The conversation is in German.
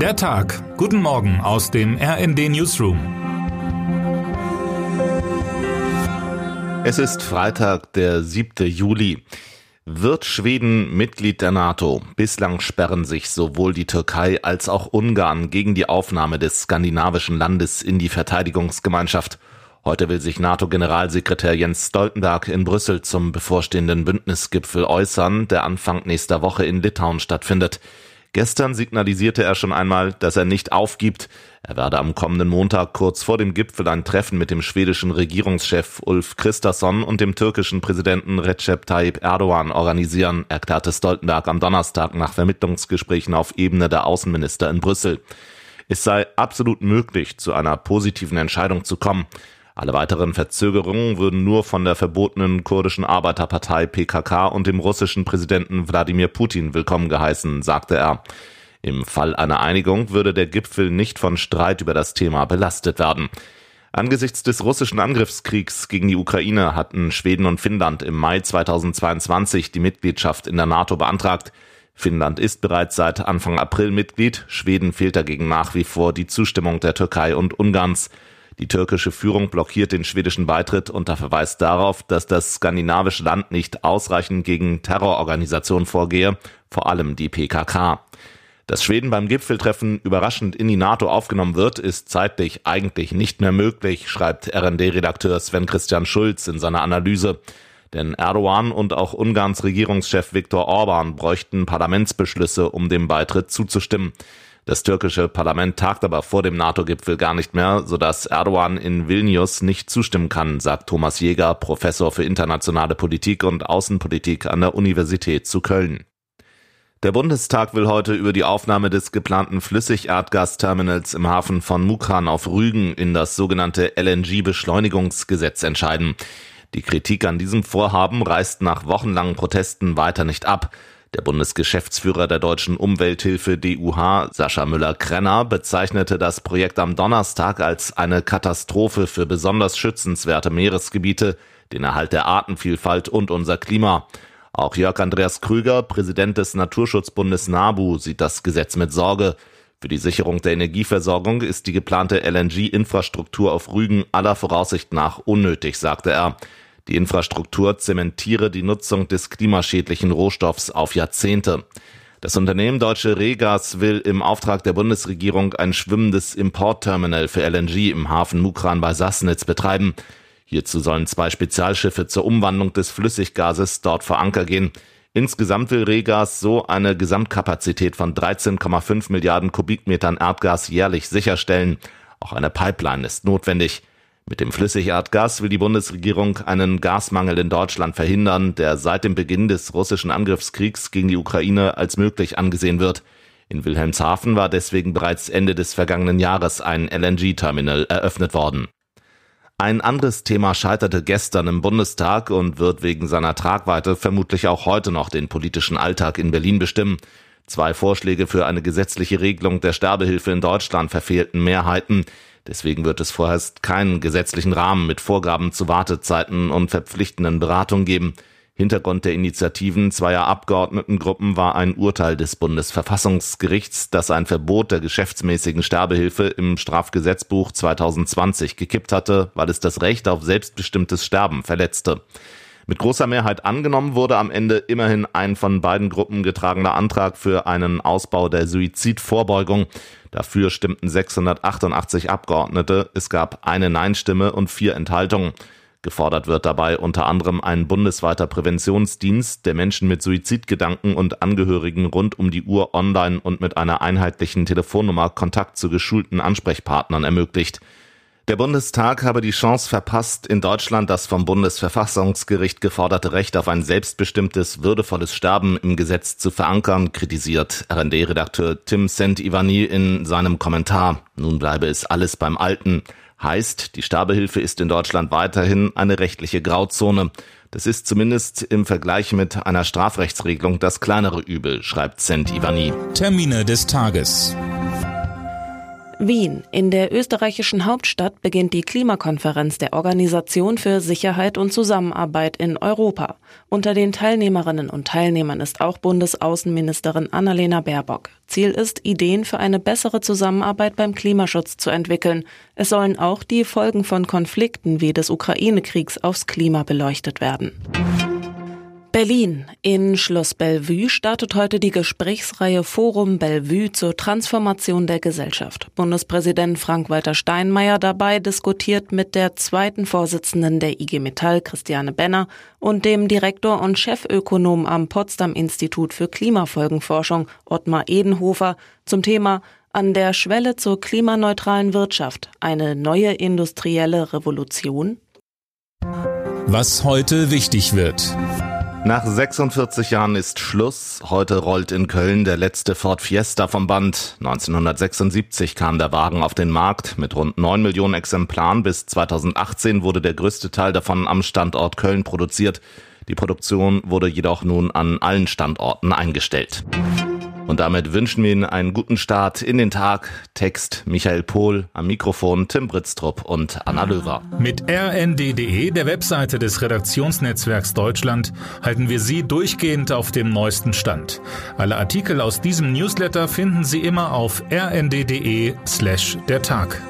Der Tag. Guten Morgen aus dem RND Newsroom. Es ist Freitag, der 7. Juli. Wird Schweden Mitglied der NATO? Bislang sperren sich sowohl die Türkei als auch Ungarn gegen die Aufnahme des skandinavischen Landes in die Verteidigungsgemeinschaft. Heute will sich NATO-Generalsekretär Jens Stoltenberg in Brüssel zum bevorstehenden Bündnisgipfel äußern, der Anfang nächster Woche in Litauen stattfindet. Gestern signalisierte er schon einmal, dass er nicht aufgibt. Er werde am kommenden Montag kurz vor dem Gipfel ein Treffen mit dem schwedischen Regierungschef Ulf Christasson und dem türkischen Präsidenten Recep Tayyip Erdogan organisieren, erklärte Stoltenberg am Donnerstag nach Vermittlungsgesprächen auf Ebene der Außenminister in Brüssel. Es sei absolut möglich, zu einer positiven Entscheidung zu kommen. Alle weiteren Verzögerungen würden nur von der verbotenen kurdischen Arbeiterpartei PKK und dem russischen Präsidenten Wladimir Putin willkommen geheißen, sagte er. Im Fall einer Einigung würde der Gipfel nicht von Streit über das Thema belastet werden. Angesichts des russischen Angriffskriegs gegen die Ukraine hatten Schweden und Finnland im Mai 2022 die Mitgliedschaft in der NATO beantragt. Finnland ist bereits seit Anfang April Mitglied, Schweden fehlt dagegen nach wie vor die Zustimmung der Türkei und Ungarns. Die türkische Führung blockiert den schwedischen Beitritt unter Verweis darauf, dass das skandinavische Land nicht ausreichend gegen Terrororganisationen vorgehe, vor allem die PKK. Dass Schweden beim Gipfeltreffen überraschend in die NATO aufgenommen wird, ist zeitlich eigentlich nicht mehr möglich, schreibt RND-Redakteur Sven Christian Schulz in seiner Analyse. Denn Erdogan und auch Ungarns Regierungschef Viktor Orban bräuchten Parlamentsbeschlüsse, um dem Beitritt zuzustimmen. Das türkische Parlament tagt aber vor dem NATO-Gipfel gar nicht mehr, sodass Erdogan in Vilnius nicht zustimmen kann, sagt Thomas Jäger, Professor für internationale Politik und Außenpolitik an der Universität zu Köln. Der Bundestag will heute über die Aufnahme des geplanten Flüssigerdgasterminals im Hafen von Mukran auf Rügen in das sogenannte LNG-Beschleunigungsgesetz entscheiden. Die Kritik an diesem Vorhaben reißt nach wochenlangen Protesten weiter nicht ab. Der Bundesgeschäftsführer der Deutschen Umwelthilfe DUH, Sascha Müller-Krenner, bezeichnete das Projekt am Donnerstag als eine Katastrophe für besonders schützenswerte Meeresgebiete, den Erhalt der Artenvielfalt und unser Klima. Auch Jörg Andreas Krüger, Präsident des Naturschutzbundes NABU, sieht das Gesetz mit Sorge. Für die Sicherung der Energieversorgung ist die geplante LNG-Infrastruktur auf Rügen aller Voraussicht nach unnötig, sagte er. Die Infrastruktur zementiere die Nutzung des klimaschädlichen Rohstoffs auf Jahrzehnte. Das Unternehmen Deutsche Regas will im Auftrag der Bundesregierung ein schwimmendes Importterminal für LNG im Hafen Mukran bei Sassnitz betreiben. Hierzu sollen zwei Spezialschiffe zur Umwandlung des Flüssiggases dort vor Anker gehen. Insgesamt will Regas so eine Gesamtkapazität von 13,5 Milliarden Kubikmetern Erdgas jährlich sicherstellen. Auch eine Pipeline ist notwendig. Mit dem Flüssigerdgas will die Bundesregierung einen Gasmangel in Deutschland verhindern, der seit dem Beginn des russischen Angriffskriegs gegen die Ukraine als möglich angesehen wird. In Wilhelmshaven war deswegen bereits Ende des vergangenen Jahres ein LNG-Terminal eröffnet worden. Ein anderes Thema scheiterte gestern im Bundestag und wird wegen seiner Tragweite vermutlich auch heute noch den politischen Alltag in Berlin bestimmen. Zwei Vorschläge für eine gesetzliche Regelung der Sterbehilfe in Deutschland verfehlten Mehrheiten. Deswegen wird es vorerst keinen gesetzlichen Rahmen mit Vorgaben zu Wartezeiten und verpflichtenden Beratungen geben. Hintergrund der Initiativen zweier Abgeordnetengruppen war ein Urteil des Bundesverfassungsgerichts, das ein Verbot der geschäftsmäßigen Sterbehilfe im Strafgesetzbuch 2020 gekippt hatte, weil es das Recht auf selbstbestimmtes Sterben verletzte. Mit großer Mehrheit angenommen wurde am Ende immerhin ein von beiden Gruppen getragener Antrag für einen Ausbau der Suizidvorbeugung. Dafür stimmten 688 Abgeordnete. Es gab eine Nein-Stimme und vier Enthaltungen. Gefordert wird dabei unter anderem ein bundesweiter Präventionsdienst, der Menschen mit Suizidgedanken und Angehörigen rund um die Uhr online und mit einer einheitlichen Telefonnummer Kontakt zu geschulten Ansprechpartnern ermöglicht. Der Bundestag habe die Chance verpasst, in Deutschland das vom Bundesverfassungsgericht geforderte Recht auf ein selbstbestimmtes, würdevolles Sterben im Gesetz zu verankern, kritisiert RD-Redakteur Tim Sent-Ivani in seinem Kommentar. Nun bleibe es alles beim Alten. Heißt, die Sterbehilfe ist in Deutschland weiterhin eine rechtliche Grauzone. Das ist zumindest im Vergleich mit einer Strafrechtsregelung das kleinere Übel, schreibt Sent-Ivani. Termine des Tages. Wien. In der österreichischen Hauptstadt beginnt die Klimakonferenz der Organisation für Sicherheit und Zusammenarbeit in Europa. Unter den Teilnehmerinnen und Teilnehmern ist auch Bundesaußenministerin Annalena Baerbock. Ziel ist, Ideen für eine bessere Zusammenarbeit beim Klimaschutz zu entwickeln. Es sollen auch die Folgen von Konflikten wie des Ukraine-Kriegs aufs Klima beleuchtet werden. Berlin. In Schloss Bellevue startet heute die Gesprächsreihe Forum Bellevue zur Transformation der Gesellschaft. Bundespräsident Frank-Walter Steinmeier dabei diskutiert mit der zweiten Vorsitzenden der IG Metall, Christiane Benner, und dem Direktor und Chefökonom am Potsdam Institut für Klimafolgenforschung, Ottmar Edenhofer, zum Thema an der Schwelle zur klimaneutralen Wirtschaft. Eine neue industrielle Revolution? Was heute wichtig wird. Nach 46 Jahren ist Schluss. Heute rollt in Köln der letzte Ford Fiesta vom Band. 1976 kam der Wagen auf den Markt mit rund 9 Millionen Exemplaren. Bis 2018 wurde der größte Teil davon am Standort Köln produziert. Die Produktion wurde jedoch nun an allen Standorten eingestellt. Und damit wünschen wir Ihnen einen guten Start in den Tag. Text Michael Pohl, am Mikrofon Tim Britztrup und Anna Löwer. Mit rnd.de, der Webseite des Redaktionsnetzwerks Deutschland, halten wir Sie durchgehend auf dem neuesten Stand. Alle Artikel aus diesem Newsletter finden Sie immer auf rnd.de slash der Tag.